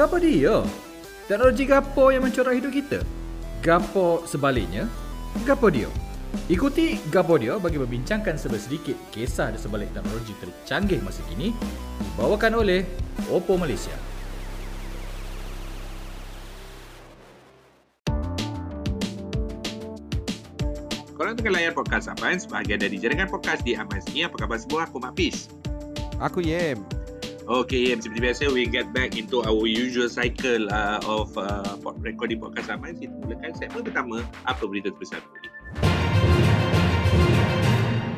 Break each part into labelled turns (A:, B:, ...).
A: Gapo dia? Teknologi gapo yang mencorak hidup kita? Gapo sebaliknya? Gapo dia? Ikuti Gapo dia bagi membincangkan sedikit kisah di sebalik teknologi tercanggih masa kini dibawakan oleh Oppo Malaysia.
B: Korang tengah layan podcast Aman sebahagian dari jaringan podcast di Aman ini. Apa khabar semua? Aku Mak Pis.
C: Aku Yem.
B: Okay, Yem. Seperti biasa, we get back into our usual cycle uh, of uh, recording podcast Aman. Kita mulakan segmen pertama. Apa berita terbesar ini?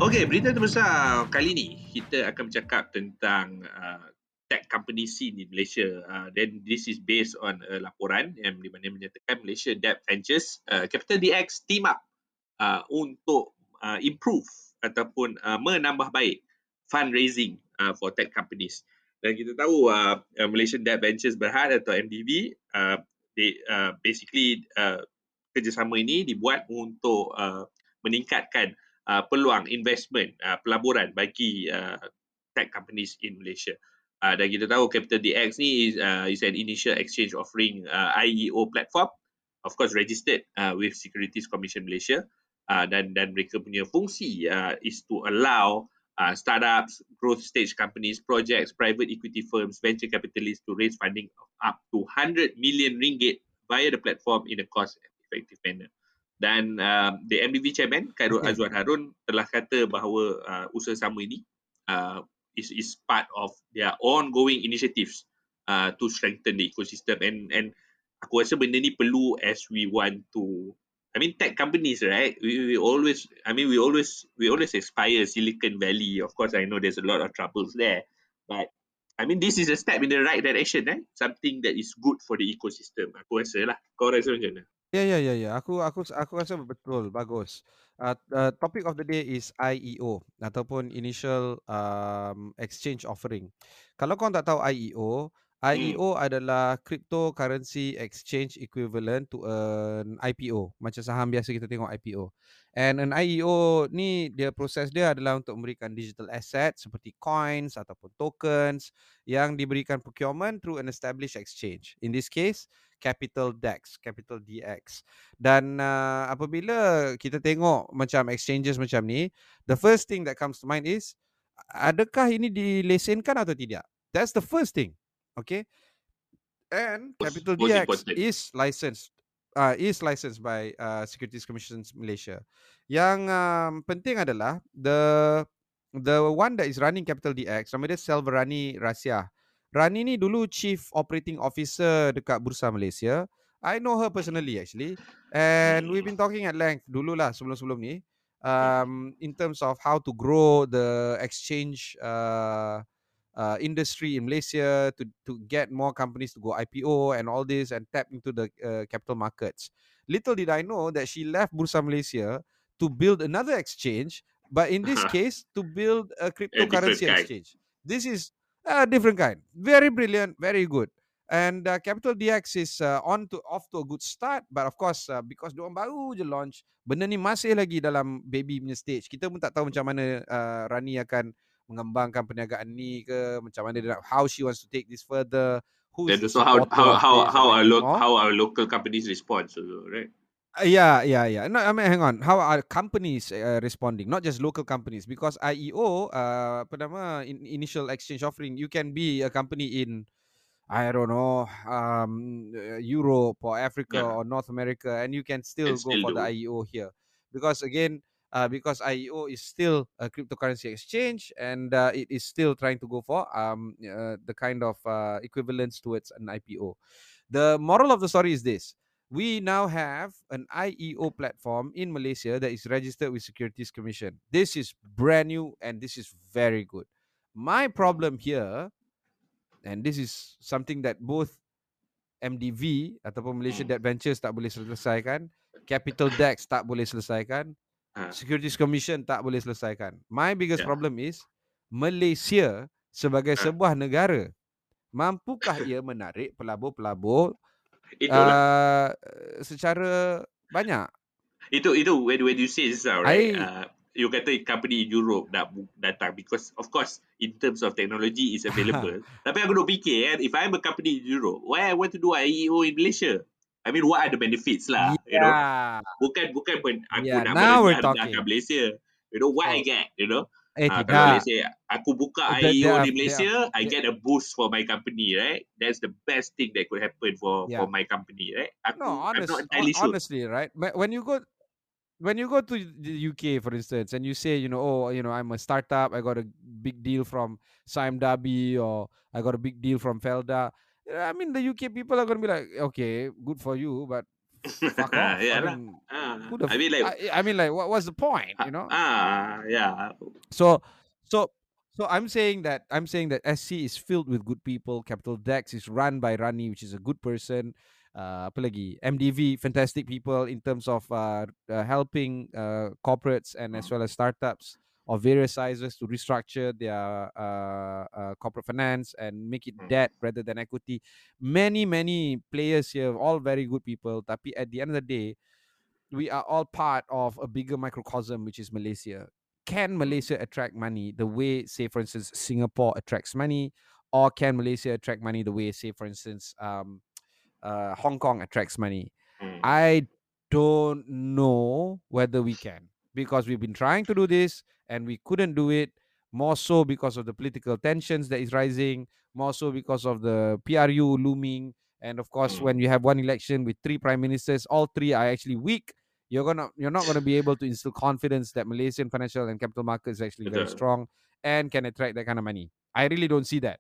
B: Okay, berita terbesar kali ni kita akan bercakap tentang uh, tech company scene di Malaysia. Uh, then this is based on uh, laporan yang di mana menyatakan Malaysia Debt Ventures, uh, Capital DX team up uh, untuk uh, improve ataupun uh, menambah baik fundraising uh, for tech companies. Dan kita tahu uh, Malaysian Debt Ventures Berhad atau MDV, uh, they, uh, basically uh, kerjasama ini dibuat untuk uh, meningkatkan uh, peluang investment uh, pelaburan bagi uh, tech companies in Malaysia. Uh, dan kita tahu Capital DX ni is, uh, is an initial exchange offering uh, IEO platform, of course registered uh, with Securities Commission Malaysia uh, dan dan mereka punya fungsi uh, is to allow uh, startups, growth stage companies, projects, private equity firms, venture capitalists to raise funding of up to 100 million ringgit via the platform in a cost effective manner. Dan uh, the MDV chairman Khairul okay. Azwan Harun telah kata bahawa uh, usaha sama ini uh, is is part of their ongoing initiatives uh, to strengthen the ecosystem and and aku rasa benda ni perlu as we want to I mean, tech companies, right? We, we always, I mean, we always, we always aspire Silicon Valley. Of course, I know there's a lot of troubles there, but I mean, this is a step in the right direction, eh? Something that is good for the ecosystem. Aku rasa lah. Kau rasa macam mana?
C: Ya, ya, ya, ya. Aku, aku, aku rasa betul, bagus. Uh, uh, topic of the day is IEO ataupun Initial um, Exchange Offering. Kalau kau tak tahu IEO, IEO hmm. adalah cryptocurrency exchange equivalent to an IPO. Macam saham biasa kita tengok IPO. And an IEO ni dia proses dia adalah untuk memberikan digital asset seperti coins ataupun tokens yang diberikan procurement through an established exchange. In this case, Capital DEX, Capital DX. Dan uh, apabila kita tengok macam exchanges macam ni, the first thing that comes to mind is adakah ini dilesenkan atau tidak? That's the first thing. Okay. And Capital DX is licensed uh, is licensed by uh, Securities Commission Malaysia. Yang um, penting adalah the the one that is running Capital DX nama dia Selvarani Rasya. Rani ni dulu Chief Operating Officer dekat Bursa Malaysia. I know her personally actually and we've been talking at length dululah sebelum-sebelum ni um in terms of how to grow the exchange uh uh, industry in Malaysia to to get more companies to go IPO and all this and tap into the uh, capital markets. Little did I know that she left Bursa Malaysia to build another exchange, but in this case to build a cryptocurrency a exchange. This is a different kind. Very brilliant, very good. And uh, Capital DX is uh, on to off to a good start, but of course uh, because diorang baru je launch, benda ni masih lagi dalam baby punya stage. Kita pun tak tahu macam mana uh, Rani akan mengembangkan perniagaan ni ke? Macam mana dia nak how she wants to take this further?
B: Who is so how how how how our lo- how our local companies respond so right?
C: Uh, yeah yeah yeah. No i mean hang on. How are companies uh, responding? Not just local companies. Because IEO uh, apa nama in, initial exchange offering you can be a company in I don't know, um, Europe or Africa yeah. or North America, and you can still go still for do. the IEO here, because again, uh, because IEO is still a cryptocurrency exchange and uh, it is still trying to go for um, uh, the kind of uh, equivalence towards an IPO. The moral of the story is this. We now have an IEO platform in Malaysia that is registered with Securities Commission. This is brand new and this is very good. My problem here, and this is something that both MDV ataupun Malaysia. Debt Ventures tak boleh selesaikan, Capital Dex tak boleh selesaikan, Ha. Securities Commission tak boleh selesaikan. My biggest yeah. problem is Malaysia sebagai ha. sebuah negara mampukah ia menarik pelabur-pelabur uh, secara banyak?
B: Itu itu when when you say this right? I, uh, you kata company in Europe nak datang because of course in terms of technology is available. Tapi aku nak fikir kan, if I'm a company in Europe, why I want to do IEO in Malaysia? I mean, what are the benefits lah? You know, bukan bukan pun aku
C: Yeah,
B: nak
C: now we're talking.
B: Malaysia. You know what I
C: Oh.
B: get? You know,
C: Eh
B: Ah, kalau let's say aku buka
C: there
B: IEO
C: are-
B: di Malaysia, I get a boost for my company, right? That's the best thing that could happen for
C: Yeah.
B: for my company, right? Aku,
C: No,
B: I'm not entirely sure.
C: honestly, right? When you go, when you go to the UK, for instance, and you say, you know, oh, you know, I'm a startup, I got a big deal from Sime Darby, or I got a big deal from Felda. I mean, the UK people are gonna be like, okay, good for you, but. I
B: yeah lah.
C: mean,
B: Ah,
C: the
B: I mean like,
C: I, I mean, like, what, what's the point? You know?
B: ah, yeah.
C: So so so I'm saying that I'm saying that SC is filled with good people. Capital Dex is run by Rani, which is a good person. Uh, apa lagi? MDV, fantastic people in terms of uh, uh, helping uh, corporates and as well as startups of various sizes to restructure their uh, uh, corporate finance and make it
B: Mm.
C: debt rather than equity. Many many players here, all very good people. Tapi at the end of the day, we are all part of a bigger microcosm, which is Malaysia. Can Malaysia attract money the way, say, for instance, Singapore attracts money, or can Malaysia attract money the way, say, for instance, um, uh, Hong Kong attracts money?
B: Mm.
C: I don't know whether we can because we've been trying to do this and we couldn't do it. More so because of the political tensions that is rising, more so because of the PRU looming, and of course,
B: Mm.
C: when you have one election with three prime ministers, all three are actually weak. You're gonna you're not gonna be able to instill confidence that Malaysian financial and capital market is actually very strong and can attract that kind of money. I really don't see that.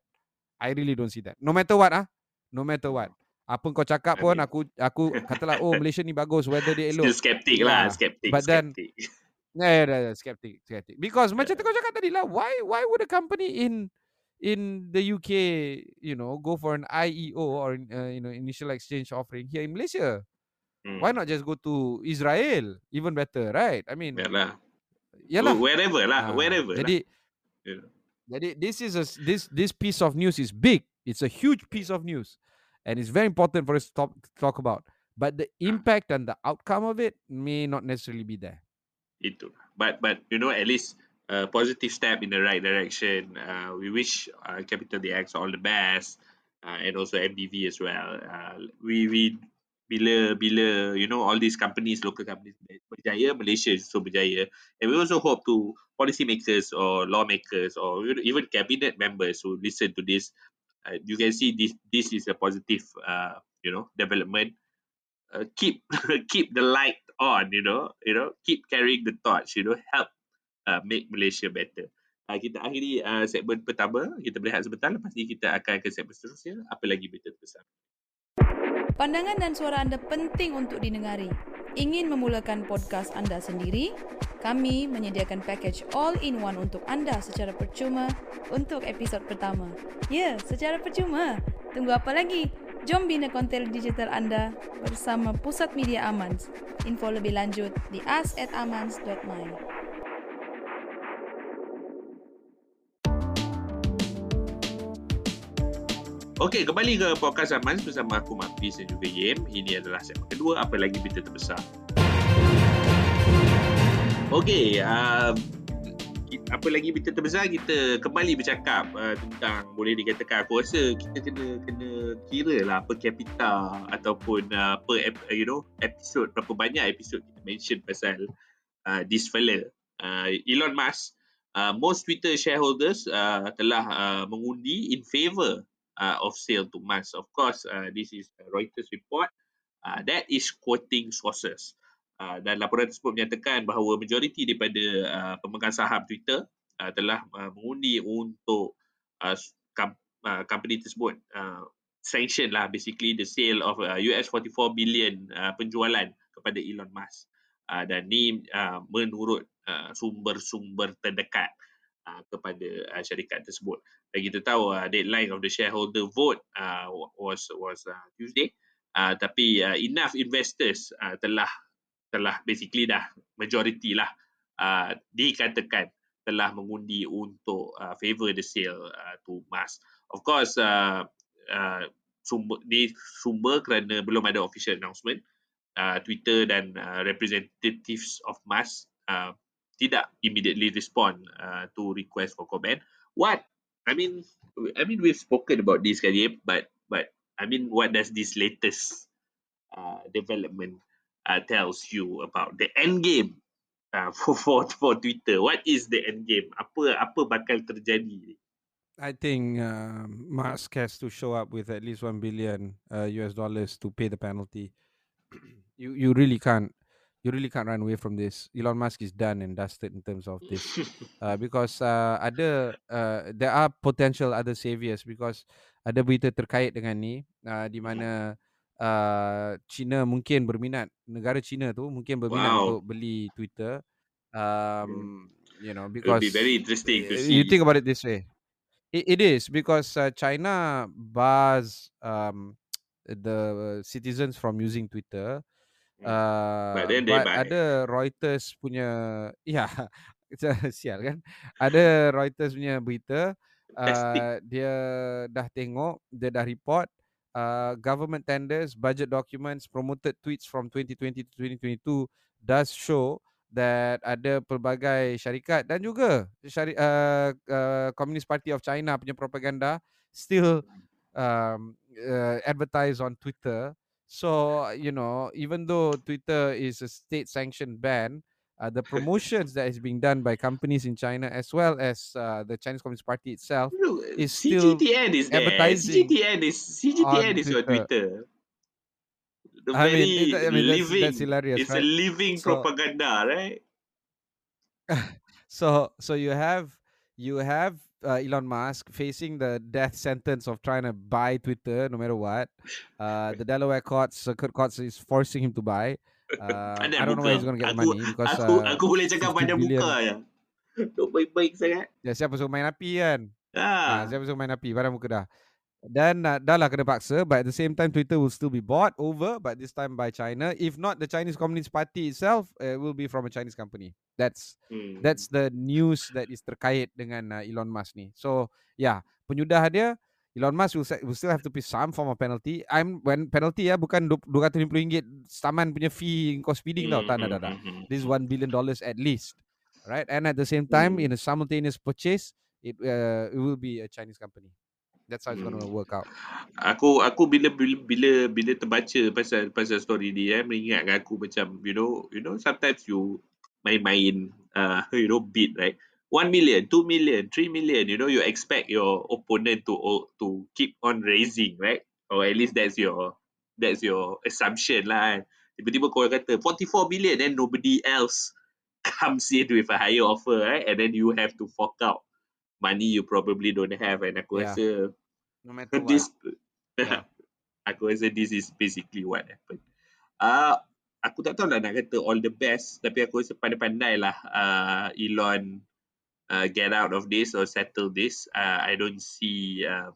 C: I really don't see that. No matter what, ah, no matter what. Apa kau cakap pun aku aku katalah oh Malaysia ni bagus weather dia
B: Still
C: elok.
B: skeptic lah, skeptic,
C: but then-
B: skeptic.
C: Yeah, yeah, yeah, yeah, skeptic, skeptic. Because macam tu kau cakap tadi lah, why why would a company in in the UK, you know, go for an IEO or uh, you know initial exchange offering here in Malaysia?
B: Mm.
C: Why not just go to Israel? Even better, right? I mean,
B: Yalah.
C: yalah.
B: Wherever
C: Ah,
B: lah, wherever lah.
C: Jadi
B: You know.
C: Jadi this is a this this piece of news is big. It's a huge piece of news, and it's very important for us to talk, talk about. But the impact and the outcome of it may not necessarily be there.
B: Itu. But but you know at least a positive step in the right direction. Uh, we wish uh, Capital DX all the best uh, and also MDV as well. Uh, we we bila bila you know all these companies local companies berjaya Malaysia also berjaya and we also hope to policymakers or lawmakers or even cabinet members who listen to this uh, you can see this this is a positive uh, you know development uh, keep keep the light on you know you know keep carrying the torch you know help uh, make Malaysia better uh, kita akhiri uh, segmen pertama kita berehat sebentar lepas ni kita akan ke segmen seterusnya apa lagi berita terbesar
D: Pandangan dan suara anda penting untuk didengari. Ingin memulakan podcast anda sendiri? Kami menyediakan package all-in-one untuk anda secara percuma untuk episod pertama. Ya, secara percuma. Tunggu apa lagi? Jom bina konten digital anda bersama Pusat Media Amans. Info lebih lanjut di us@amans.my.
B: Okey, kembali ke podcast Amans bersama aku Mak Fiz dan juga Yem. Ini adalah segmen kedua, apa lagi berita terbesar. Okey, ki- apa lagi berita terbesar kita kembali bercakap uh, tentang boleh dikatakan aku rasa kita kena kena kira lah per capita ataupun uh, per ep- you know episod berapa banyak episod kita mention pasal uh, this fella uh, Elon Musk uh, most Twitter shareholders uh, telah uh, mengundi in favor uh, of sale to Musk. Of course, uh, this is a Reuters report uh, that is quoting sources. Uh, dan laporan tersebut menyatakan bahawa majoriti daripada uh, pemegang saham Twitter uh, telah uh, mengundi untuk uh, com- uh, company tersebut uh, sanction lah basically the sale of uh, US 44 billion uh, penjualan kepada Elon Musk. Uh, dan ni uh, menurut uh, sumber-sumber terdekat uh, kepada uh, syarikat tersebut dan kita tahu uh, deadline of the shareholder vote uh, was was uh, Tuesday uh, tapi uh, enough investors uh, telah telah basically dah majority lah uh, dikatakan telah mengundi untuk uh, favor the sale uh, to Musk. Of course uh, uh, sumber ni sumber kerana belum ada official announcement uh, Twitter dan uh, representatives of Musk uh, tidak immediately respond uh, to request for comment. What I mean, I mean we've spoken about this kali, but but I mean, what does this latest uh, development uh, tells you about the end game uh, for for for Twitter? What is the end game? Apa apa bakal terjadi?
C: I think uh, Musk has to show up with at least one billion uh, US dollars to pay the penalty. you you really can't you really can't run away from this. Elon Musk is done and dusted in terms of this uh, because uh, ada uh, there are potential other saviors because ada berita terkait dengan ni uh, di mana uh, China mungkin berminat negara China tu mungkin berminat
B: Wow.
C: untuk beli Twitter. Um, you know
B: It'll
C: because
B: be very interesting to
C: uh,
B: see.
C: you think about it this way. It, it is because uh, China bars um, the citizens from using Twitter.
B: Hmm.
C: Uh,
B: But then they
C: but
B: buy.
C: ada Reuters punya ya sial kan ada Reuters punya berita uh, dia dah tengok dia dah report uh, government tenders budget documents promoted tweets from 2020 to 2022 does show that ada pelbagai syarikat dan juga syari uh, uh, Communist Party of China punya propaganda still um, uh, advertise on Twitter. So you know even though Twitter is a state sanctioned ban uh, the promotions that is being done by companies in China as well as uh, the Chinese Communist Party itself
B: Look,
C: is still
B: CGTN is there.
C: advertising
B: CGTN is CGTN is your
C: Twitter.
B: The
C: I mean,
B: very
C: it- I mean,
B: living.
C: that's hilarious,
B: it's a living
C: So-
B: propaganda, right?
C: so so you have you have uh, Elon Musk facing the death sentence of trying to buy Twitter no matter what. Uh, the Delaware courts, circuit courts is forcing him to buy. Um,
B: Pandai
C: I don't know where he's going to get the
B: Aku-
C: money because
B: Aku
C: uh,
B: aku boleh cakap
C: 50
B: pada
C: billion.
B: muka ya. Duk baik-baik sangat.
C: Ya, siapa suruh main api kan?
B: Ah.
C: Ah, siapa suruh main api pada muka dah. Dan uh, dah lah kena paksa but at the same time Twitter will still be bought over but this time by China. If not the Chinese Communist Party itself uh, will be from a Chinese company. That's
B: Hmm.
C: that's the news that is terkait dengan uh, Elon Musk ni. So yeah, penyudah dia Elon Musk will, will still have to pay some form of penalty. I'm when penalty ya bukan du- RM250 saman punya fee kau speeding tau. Tak, tak, tak, tak.
B: Hmm, hmm, hmm,
C: This is
B: hmm.
C: one billion dollars at least, right? And at the same time,
B: Hmm.
C: in a simultaneous purchase, it uh, it will be a Chinese company. That's how it's going to
B: Hmm.
C: work out.
B: Aku aku bila bila bila, bila terbaca pasal pasal story dia eh, mengingatkan aku macam you know you know sometimes you main-main uh, you know bid right 1 million 2 million 3 million you know you expect your opponent to to keep on raising right or at least that's your that's your assumption lah kan. tiba-tiba kau kata 44 million then nobody else comes in with a higher offer right and then you have to fork out money you probably don't have and aku
C: Yeah.
B: rasa
C: No matter what. Yeah.
B: aku rasa this is basically what happened. Uh, aku tak tahu lah nak kata all the best tapi aku rasa pandai-pandai lah uh, Elon uh, get out of this or settle this. Uh, I don't see uh,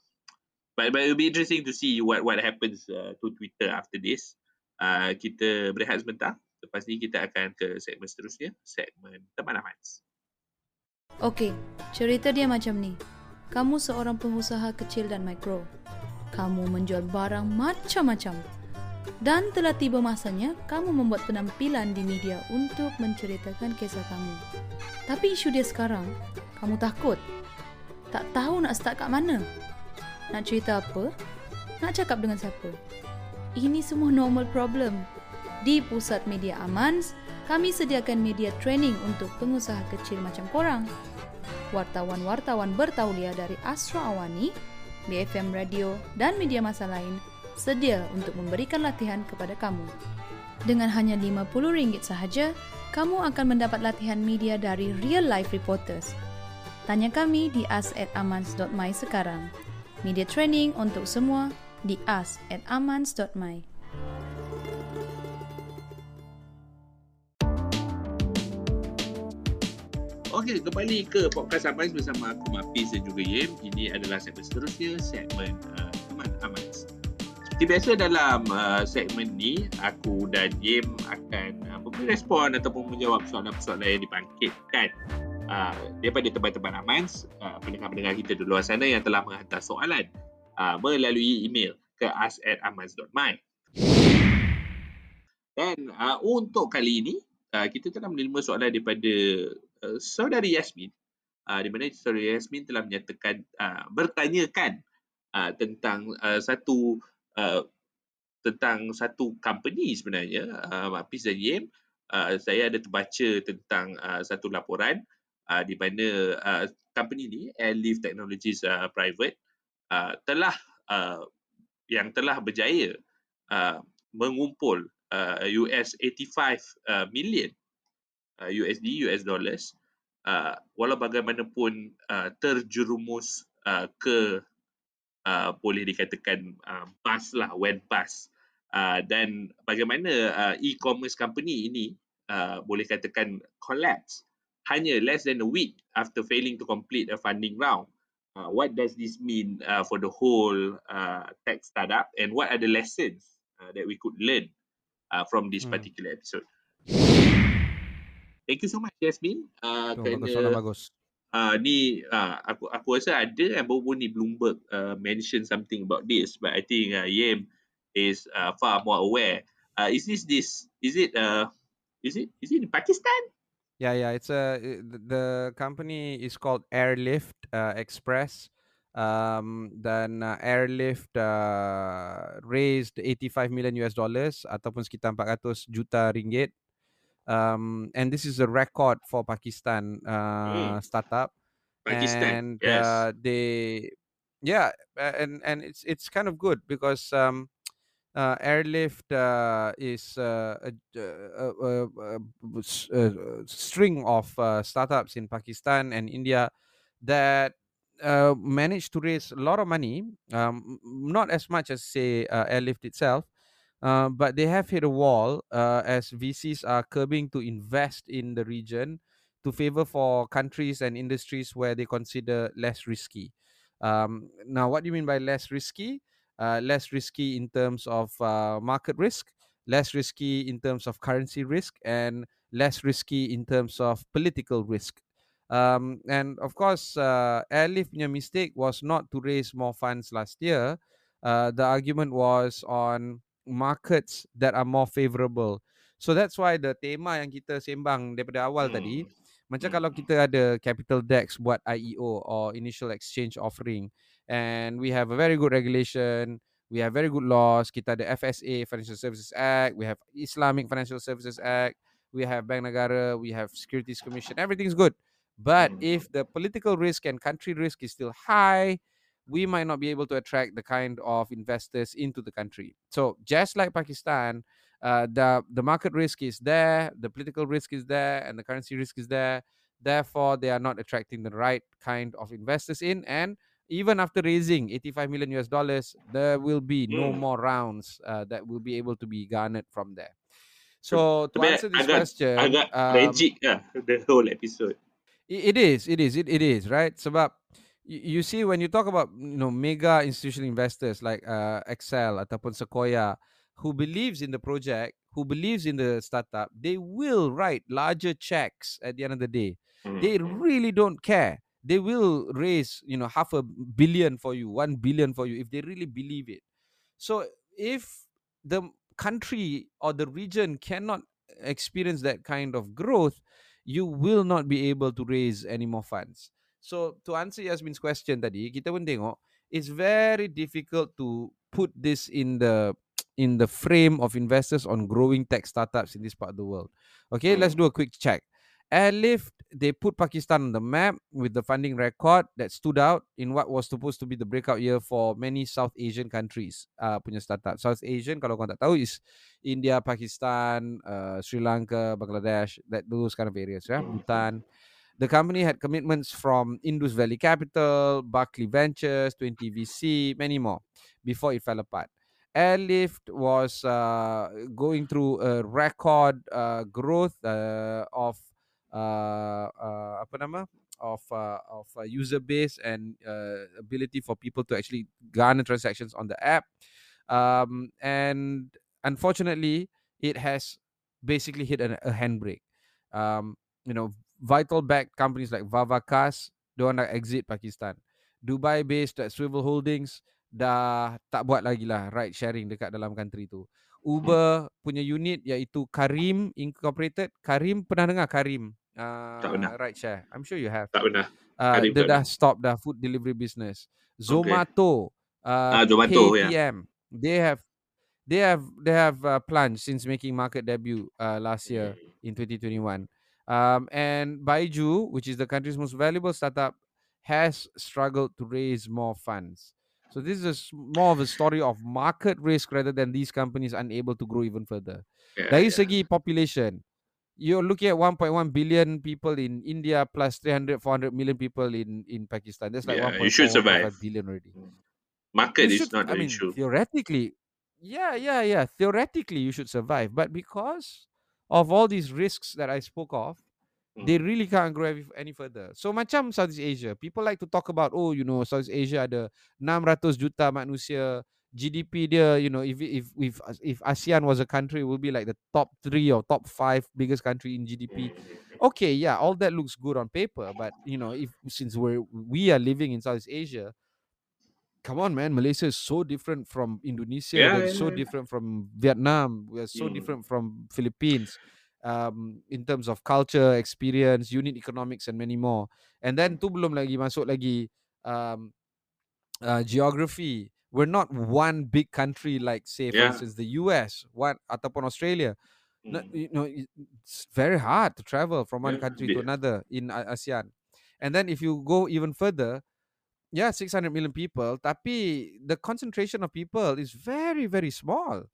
B: but, but it'll be interesting to see what what happens uh, to Twitter after this. Uh, kita berehat sebentar. Lepas ni kita akan ke segmen seterusnya, segmen Teman Amans.
D: Okey, cerita dia macam ni. Kamu seorang pengusaha kecil dan mikro. Kamu menjual barang macam-macam. Dan telah tiba masanya kamu membuat penampilan di media untuk menceritakan kisah kamu. Tapi isu dia sekarang, kamu takut. Tak tahu nak start kat mana. Nak cerita apa? Nak cakap dengan siapa? Ini semua normal problem. Di Pusat Media Amans, kami sediakan media training untuk pengusaha kecil macam korang. Wartawan-wartawan bertauliah dari Astra Awani, BFM Radio dan media masa lain sedia untuk memberikan latihan kepada kamu. Dengan hanya RM50 sahaja, kamu akan mendapat latihan media dari real life reporters. Tanya kami di us@amans.my sekarang. Media training untuk semua di us@amans.my.
B: Okey, kembali ke podcast Amans bersama aku Mapis dan juga Yem. Ini adalah segmen seterusnya, segmen uh. Seperti biasa dalam uh, segmen ni, aku dan Yem akan uh, respon ataupun menjawab soalan-soalan yang dibangkitkan uh, daripada teman-teman Amans, uh, pendengar-pendengar kita di luar sana yang telah menghantar soalan uh, melalui email ke us@amans.my. Dan uh, untuk kali ini, uh, kita telah menerima soalan daripada uh, saudari Yasmin uh, di mana saudari Yasmin telah menyatakan uh, bertanyakan uh, tentang uh, satu uh, tentang satu company sebenarnya uh, Mapis dan Yem uh, saya ada terbaca tentang uh, satu laporan uh, di mana uh, company ni Airlift Technologies uh, Private uh, telah uh, yang telah berjaya uh, mengumpul uh, US 85 uh, million uh, USD US dollars uh, walau bagaimanapun uh, terjerumus uh, ke uh, boleh dikatakan uh, pass lah when pass uh, dan bagaimana uh, e-commerce company ini uh, boleh katakan collapse hanya less than a week after failing to complete a funding round uh, what does this mean uh, for the whole uh, tech startup and what are the lessons uh, that we could learn uh, from this
C: Hmm.
B: particular episode. Thank you so much Yasmin. Uh,
C: Tu, bagus
B: kerana
C: bagus.
B: Uh, ni uh, aku aku rasa ada yang baru ni Bloomberg uh, mention something about this but I think uh, Yem is uh, far more aware. Uh, is this this is it uh is it is it in Pakistan?
C: Yeah, yeah. It's a the company is called Airlift uh, Express. Um, dan uh, Airlift uh, raised 85 million US dollars ataupun sekitar 400 juta ringgit. Um, and this is a record for Pakistan uh,
B: Hmm.
C: startup.
B: Pakistan.
C: And
B: yes.
C: uh, they, yeah, uh, and and it's it's kind of good because um, uh, Airlift uh, is uh, a, a, a, a, string of uh, startups in Pakistan and India that uh, managed to raise a lot of money. Um, not as much as say uh, Airlift itself, uh, but they have hit a wall uh, as VCs are curbing to invest in the region to favor for countries and industries where they consider less risky. Um, now, what do you mean by less risky? uh, less risky in terms of uh, market risk, less risky in terms of currency risk, and less risky in terms of political risk. Um, and of course, uh, Airlift mistake was not to raise more funds last year. Uh, the argument was on markets that are more favorable. So that's why the tema yang kita sembang daripada awal
B: Hmm.
C: tadi, macam
B: Hmm.
C: kalau kita ada capital DEX buat IEO or initial exchange offering, and we have a very good regulation we have very good laws kita ada FSA Financial Services Act we have Islamic Financial Services Act we have Bank Negara we have Securities Commission everything's good but
B: Mm.
C: if the political risk and country risk is still high we might not be able to attract the kind of investors into the country so just like Pakistan uh, the the market risk is there the political risk is there and the currency risk is there therefore they are not attracting the right kind of investors in and even after raising 85 million US dollars, there will be no
B: Hmm.
C: more rounds uh, that will be able to be garnered from there. So to answer this
B: agak
C: question,
B: agak
C: um,
B: tragic lah the whole episode.
C: I- it is it is it, it is right sebab you, you see when you talk about you know mega institutional investors like uh, Excel ataupun Sequoia who believes in the project who believes in the startup they will write larger checks at the end of the day.
B: Hmm.
C: they really don't care. They will raise you know half a billion for you 1 billion for you if they really believe it. So if the country or the region cannot experience that kind of growth you will not be able to raise any more funds so to answer Yasmin's question tadi kita pun tengok it's very difficult to put this in the in the frame of investors on growing tech startups in this part of the world okay let's do a quick check Airlift, they put Pakistan on the map with the funding record that stood out in what was supposed to be the breakout year for many South Asian countries uh, punya startup. South Asian, kalau kau tak tahu, is India, Pakistan, uh, Sri Lanka, Bangladesh, that those kind of areas, yeah, Bhutan. The company had commitments from Indus Valley Capital, Barclay Ventures, 20 VC, many more before it fell apart. Airlift was uh, going through a record uh, growth uh, of uh, uh, apa of uh, of uh, user base and uh, ability for people to actually garner transactions on the app. Um, and unfortunately it has basically hit a, a handbrake. Um, you know vital backed companies like Vavakas diorang nak exit Pakistan Dubai based uh, Swivel Holdings dah tak buat lagi lah ride sharing dekat dalam country tu Uber punya unit iaitu Karim Incorporated Karim pernah dengar Karim uh,
B: pernah.
C: ride share? I'm sure you have.
B: Tak pernah.
C: Uh, dia
B: tak
C: dah
B: ada?
C: stop dah food delivery business. Zomato, uh,
B: Ah, Zomato, ya.
C: KTM, they have they have they have uh, plunged since making market debut uh, last year
B: Hmm.
C: in 2021. Um, and Baiju, which is the country's most valuable startup, has struggled to raise more funds. So this is more of a story of market risk rather than these companies unable to grow even further.
B: Ya,
C: Dari segi population, you're looking at 1.1 billion people in India plus 300 400 million people in in Pakistan. That's like
B: Yeah,
C: 1.4
B: you should survive.
C: 1.5 billion already.
B: Market
C: You
B: is
C: should,
B: not
C: I mean,
B: issue.
C: theoretically, yeah, yeah, yeah. Theoretically, you should survive, but because of all these risks that I spoke of, they
B: Hmm.
C: really can't grow any, any further. So macam Southeast Asia, people like to talk about, oh, you know, Southeast Asia ada 600 juta manusia, GDP dia, you know, if if if if ASEAN was a country, it will be like the top three or top five biggest country in GDP. Okay, yeah, all that looks good on paper, but you know, if since we're we are living in Southeast Asia, come on, man, Malaysia is so different from Indonesia.
B: Yeah,
C: We're
B: yeah,
C: so
B: yeah.
C: different from Vietnam. We're so
B: Hmm.
C: different from Philippines. Um, in terms of culture, experience, unit economics, and many more. And then tu belum lagi masuk lagi um, uh, geography. We're not one big country like, say, for instance, the US, one ataupun Australia. No,
B: Hmm.
C: you know, it's very hard to travel from one country to another in ASEAN. And then if you go even further, yeah, 600 million people, tapi the concentration of people is very, very small.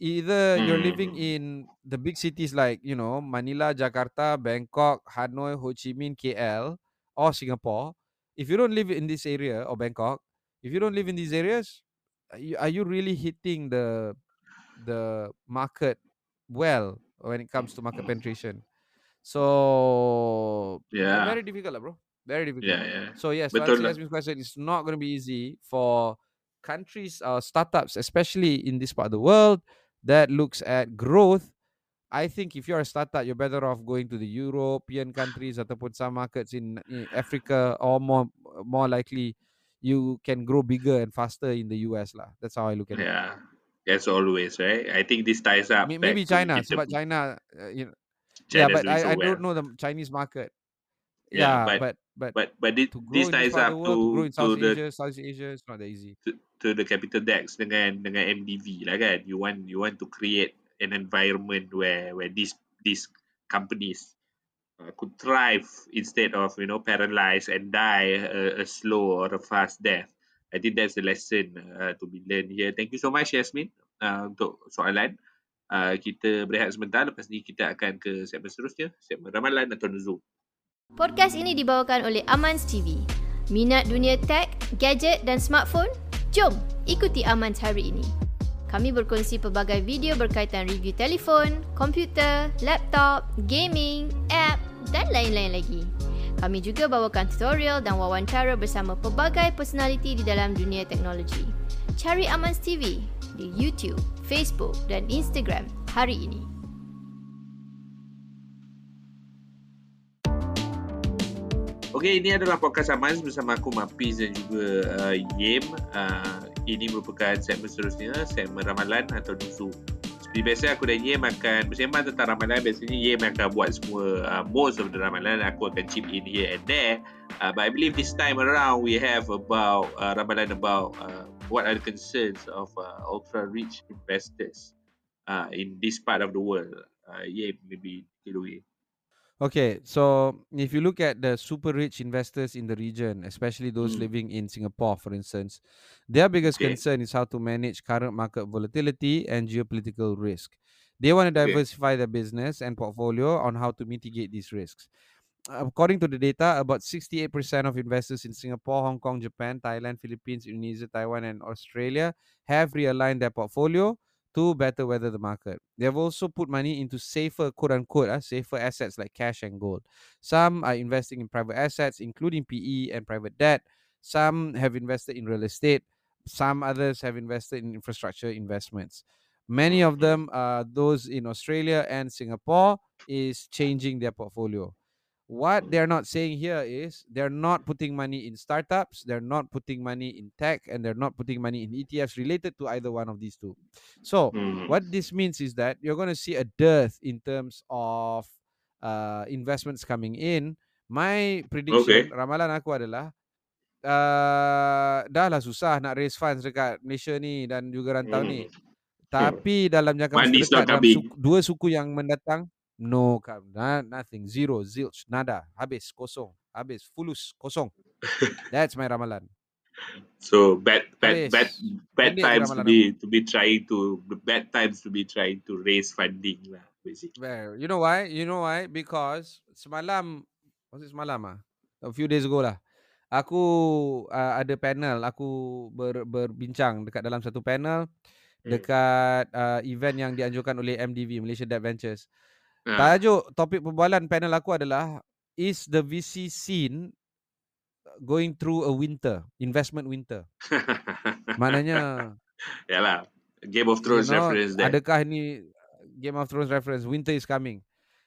C: Either you're living
B: Hmm.
C: in the big cities like, you know, Manila, Jakarta, Bangkok, Hanoi, Ho Chi Minh, KL, or Singapore. If you don't live in this area or Bangkok, if you don't live in these areas, are you, are you really hitting the the market well when it comes to market penetration? So
B: Yeah.
C: very difficult, bro. Very difficult.
B: Yeah, yeah.
C: So yes, to
B: Betul
C: answer
B: lah.
C: Yasmin's question, it's not going to be easy for countries or startups, especially in this part of the world that looks at growth. I think if you're a startup, you're better off going to the European countries ataupun some markets in, in Africa or more more likely you can grow bigger and faster in the US lah. That's how I look at it.
B: Yeah. As always, right? I think this ties up
C: May- Maybe China,
B: pu-
C: China, uh, you know, yeah, but I, I don't know the Chinese market.
B: Yeah,
C: Yeah,
B: but
C: but but
B: but but this, this ties up
C: world, to
B: to to
C: South
B: the
C: Asia, Southeast Asia, it's not that easy.
B: to, to the capital dex dengan dengan MDV lah kan. You want you want to create an environment where where these these companies uh, could thrive instead of you know paralyzed and die a, a slow or a fast death. I think that's the lesson uh, to be learned here. Thank you so much Yasmin uh, untuk soalan. Uh, kita berehat sebentar lepas ni kita akan ke segmen seterusnya, segmen ramalan atau nuzul.
E: Podcast ini dibawakan oleh Amans TV. Minat dunia tech, gadget dan smartphone? Jom ikuti Amans hari ini. Kami berkongsi pelbagai video berkaitan review telefon, komputer, laptop, gaming, app dan lain-lain lagi. Kami juga bawakan tutorial dan wawancara bersama pelbagai personaliti di dalam dunia teknologi. Cari Amans TV di YouTube, Facebook dan Instagram hari ini.
B: Okey, ini adalah podcast Amaz bersama aku Mapiz dan juga uh, Yem. Uh, ini merupakan segmen seterusnya, segmen ramalan atau nusu. Seperti biasa aku dan Yem akan bersembang tentang ramalan. Biasanya Yem akan buat semua uh, most of the ramalan. Aku akan chip in here and there. Uh, but I believe this time around we have about uh, ramalan about uh, what are the concerns of uh, ultra rich investors uh, in this part of the world. Uh, Yem, maybe take it away.
C: Okay, so if you look at the super rich investors in the region, especially those
B: Mm.
C: living in Singapore, for instance, their biggest
B: Okay.
C: concern is how to manage current market volatility and geopolitical risk. They want to
B: Okay.
C: diversify their business and portfolio on how to mitigate these risks. According to the data, about 68% of investors in Singapore, Hong Kong, Japan, Thailand, Philippines, Indonesia, Taiwan, and Australia have realigned their portfolio to better weather the market. They have also put money into safer, quote unquote, uh, safer assets like cash and gold. Some are investing in private assets, including PE and private debt. Some have invested in real estate. Some others have invested in infrastructure investments. Many of them, uh, those in Australia and Singapore, is changing their portfolio. What they're not saying here is they're not putting money in startups, they're not putting money in tech, and they're not putting money in ETFs related to either one of these two. So,
B: Hmm.
C: what this means is that you're going to see a dearth in terms of uh, investments coming in, my prediction
B: Okay.
C: ramalan aku adalah uh, dah lah susah nak raise funds dekat Malaysia ni dan juga rantau ni.
B: Hmm.
C: Tapi dalam jangka masa dekat dalam suku, dua suku yang mendatang no nah, nothing zero zilch nada habis kosong habis fulus kosong. That's my ramalan.
B: So bad, bad, bad, bad times to be to be trying to bad times to be trying to raise funding lah, basically.
C: Well, you know why? You know why? Because semalam, was it semalam ah? A few days ago lah. Aku uh, ada panel, aku ber, berbincang dekat dalam satu panel
B: Hmm.
C: dekat uh, event yang dianjurkan oleh MDV Malaysia Debt Ventures.
B: Ah.
C: Tajuk topik perbualan panel aku adalah is the VC scene going through a winter, investment winter. Maknanya
B: Yalah, Game of
C: you
B: Thrones
C: know,
B: reference there.
C: adakah ni Game of Thrones reference winter is coming.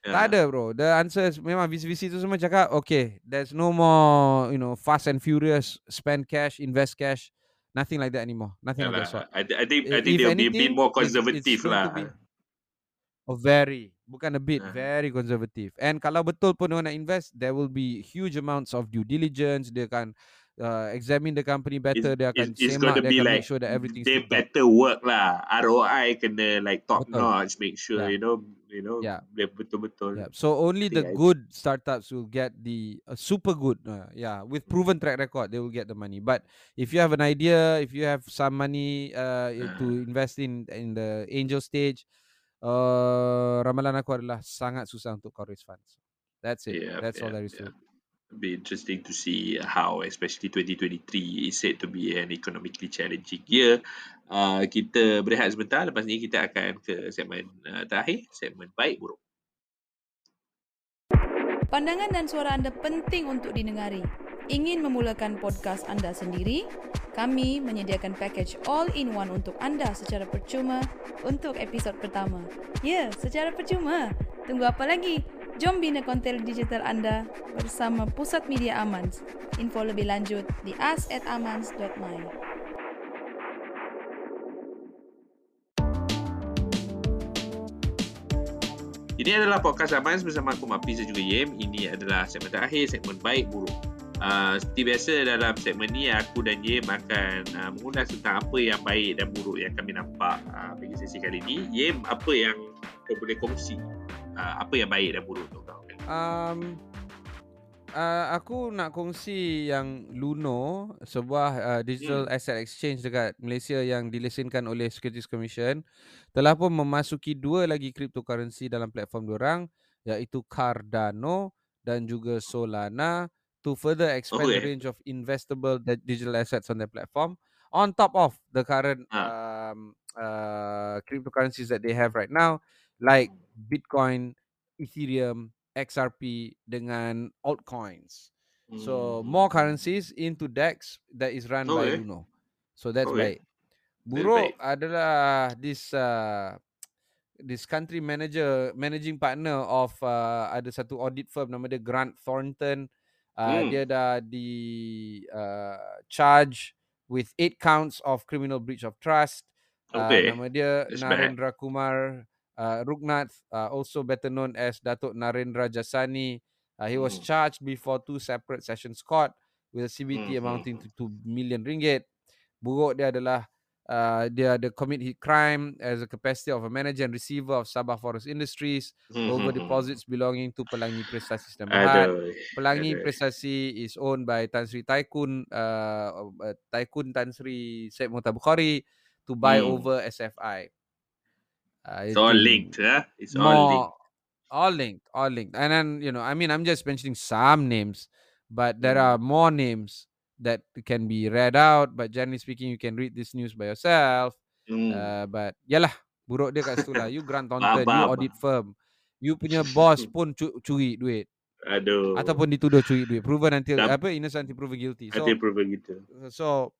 B: Yeah.
C: Tak ada bro. The answer is memang VC-VC tu semua cakap okay, there's no more, you know, fast and furious spend cash, invest cash, nothing like that anymore. Nothing
B: Yalah,
C: of that sort.
B: I, I think I think
C: if
B: they'll be a bit
C: anything,
B: more
C: it's- it's
B: conservative
C: going
B: lah.
C: Oh, very. Bukan a bit,
B: Ah.
C: very conservative. And kalau betul pun orang nak invest, there will be huge amounts of due diligence. Dia akan uh, examine the company better.
B: It's,
C: dia akan
B: it's, it's
C: semak,
B: gonna
C: dia akan
B: like
C: make sure that everything's
B: they better work lah. ROI kena like top
C: Betul.
B: notch. Make sure
C: Yeah.
B: you know you know
C: Yeah.
B: dia betul-betul.
C: Yeah. So only the good startups will get the uh, super good. Uh, yeah, with proven track record, they will get the money. But if you have an idea, if you have some money uh, to invest in in the angel stage, uh, ramalan aku adalah sangat susah untuk kau raise funds. That's it.
B: Yeah,
C: That's all
B: yeah,
C: there is to
B: yeah.
C: it.
B: Be interesting to see how, especially 2023 is said to be an economically challenging year. Uh, kita berehat sebentar. Lepas ni kita akan ke segmen uh, terakhir, segmen baik buruk.
D: Pandangan dan suara anda penting untuk didengari. Ingin memulakan podcast anda sendiri? Kami menyediakan package all-in-one untuk anda secara percuma untuk episod pertama. Ya, secara percuma. Tunggu apa lagi? Jom bina konten digital anda bersama Pusat Media Amans. Info lebih lanjut di us@amans.my.
B: Ini adalah podcast Amans bersama aku Mapiz dan juga Yem. Ini adalah segmen terakhir, segmen baik buruk. Uh, seperti biasa dalam segmen ni aku dan Yem akan uh, mengulas tentang apa yang baik dan buruk yang kami nampak uh, bagi sesi kali ini. Yem, apa yang kau boleh kongsi? Uh, apa yang baik dan buruk untuk kau?
C: Um, uh, aku nak kongsi yang Luno, sebuah uh, digital
B: Hmm.
C: asset exchange dekat Malaysia yang dilesenkan oleh Securities Commission, telah pun memasuki dua lagi cryptocurrency dalam platform diorang, iaitu Cardano dan juga Solana to further expand the
B: Okay.
C: range of investable di- digital assets on their platform on top of the current
B: Ah.
C: um, uh, cryptocurrencies that they have right now like Bitcoin, Ethereum, XRP dengan altcoins. So
B: Hmm.
C: more currencies into DEX that is run by
B: Okay.
C: Luno. So that's
B: Okay.
C: baik. Buruk
B: baik.
C: adalah this uh, this country manager managing partner of uh, ada satu audit firm nama dia Grant Thornton. Uh,
B: Hmm.
C: Dia dah di uh, charge with eight counts of criminal breach of trust. Uh,
B: Okay.
C: nama dia
B: bad.
C: Narendra Kumar uh, Rugnath, uh, also better known as Datuk Narendra Jasani. Uh, he was
B: Hmm.
C: charged before two separate sessions court with a CBT
B: Hmm,
C: amounting
B: hmm,
C: to 2 million ringgit. Buruk dia adalah uh, dia ada commit hit crime as a capacity of a manager and receiver of Sabah Forest Industries
B: Hmm,
C: over
B: hmm, hmm.
C: deposits belonging to Pelangi Prestasi Berhad.
B: Aduh.
C: Pelangi. Prestasi is owned by Tan Sri Taikun, uh, uh, Taikun Tan Sri Syed Muhtar Bukhari to buy
B: Hmm.
C: over SFI. Uh,
B: It's all linked, huh? It's all linked.
C: all linked, all linked. And then you know, I mean, I'm just mentioning some names, but there are more names that can be read out. But generally speaking, you can read this news by yourself.
B: Hmm.
C: Uh, but yalah, buruk dia kat situ lah. You Grant Thornton, you audit firm, you punya boss pun cu- curi duit
B: Aduh.
C: ataupun dituduh curi duit. Proven until
B: Dap-
C: apa innocent until proven guilty. So
B: Nanti proven gitu.
C: so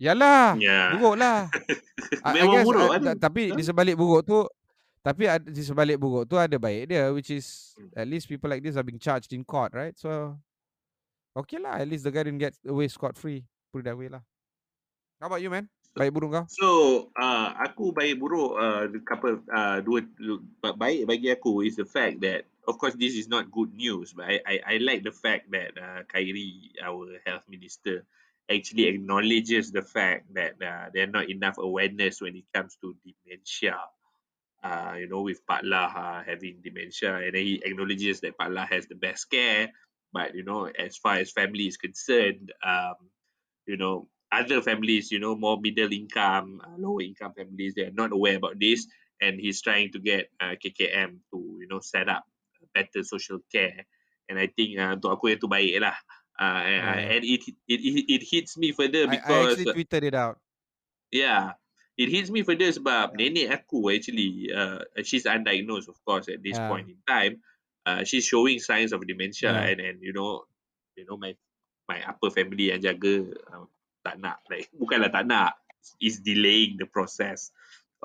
C: yalah,
B: Ya.
C: buruk lah. I
B: Memang
C: guess
B: buruk
C: uh,
B: kan?
C: ta- tapi di sebalik buruk tu tapi di sebalik buruk tu ada baik dia which is
B: Hmm.
C: at least people like this are being charged in court right so okay lah at least the guy didn't get away scot free put it that way lah how about you man Baik buruk kau?
B: So, uh, aku baik buruk uh, couple uh, dua, baik bagi aku is the fact that of course this is not good news but I I, I like the fact that uh, Khairi our health minister actually acknowledges the fact that uh, there are not enough awareness when it comes to dementia. Uh, you know, with Pak Lah uh, having dementia, and then he acknowledges that Pak Lah has the best care. But you know, as far as family is concerned, um, you know, other families, you know, more middle income, uh, lower income families, they are not aware about this, and he's trying to get uh, KKM to, you know, set up better social care. And I think uh, untuk aku itu baik lah. Uh, yeah. And it, it it it hits me further because
C: I, I actually tweeted it out.
B: Yeah, it hits me further sebab yeah. nenek aku actually, uh, she's undiagnosed of course at this yeah. point in time. Uh, she's showing signs of dementia, yeah. and and you know, you know my my upper family yang jaga uh, tak nak like bukanlah tak nak is delaying the process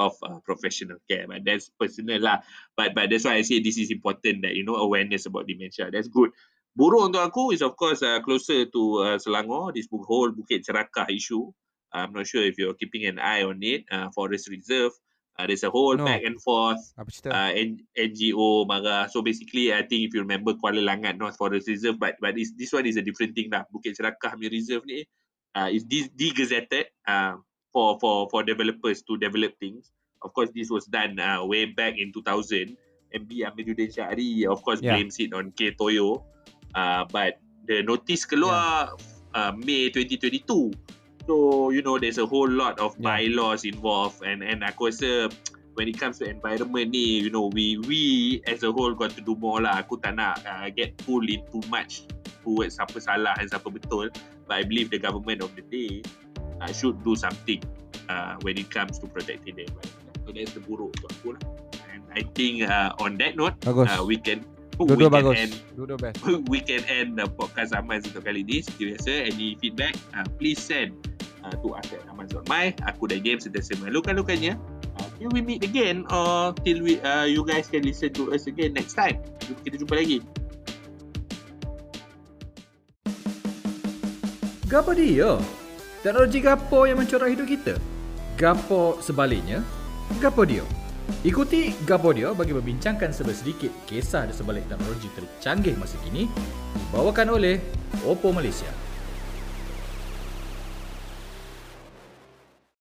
B: of uh, professional care but that's personal lah. But but that's why I say this is important that you know awareness about dementia that's good. Buruk untuk aku is of course uh, closer to uh, Selangor this whole Bukit Cerakah issue. I'm not sure if you're keeping an eye on it uh, forest reserve uh, there's a whole no. back and forth uh, N- NGO marah so basically I think if you remember Kuala Langat North Forest Reserve but but this, this one is a different thing lah Bukit Cerakah reserve ni uh, is de- degazetted uh, for for for developers to develop things. Of course, this was done uh, way back in 2000. MB Amiruddin Syahri, of course, yeah. blames it on K Toyo. Uh, but the notice keluar yeah. uh, May 2022. So, you know, there's a whole lot of bylaws involved. And and aku rasa when it comes to environment ni, you know, we we as a whole got to do more lah. Aku tak nak uh, get pulled in too much towards siapa salah dan siapa betul. But I believe the government of the day uh, should do something uh, when it comes to protecting the environment. So that's the buruk untuk aku lah. And I think uh, on that note, uh, we can
C: Dua-dua
B: we
C: bagus.
B: Can end,
C: Dua-dua best.
B: We can end the podcast Aman untuk kali ni. Seperti biasa, any feedback, uh, please send uh, to us at aman.my. Aku dan James sentiasa melukan-lukannya. Uh, till we meet again or till we uh, you guys can listen to us again next time. Kita jumpa lagi.
A: Gapo dia? Teknologi gapo yang mencorak hidup kita? Gapo sebaliknya? Gapo dia? Ikuti Gapo dia bagi membincangkan sedikit kisah di sebalik teknologi tercanggih masa kini dibawakan oleh Oppo Malaysia.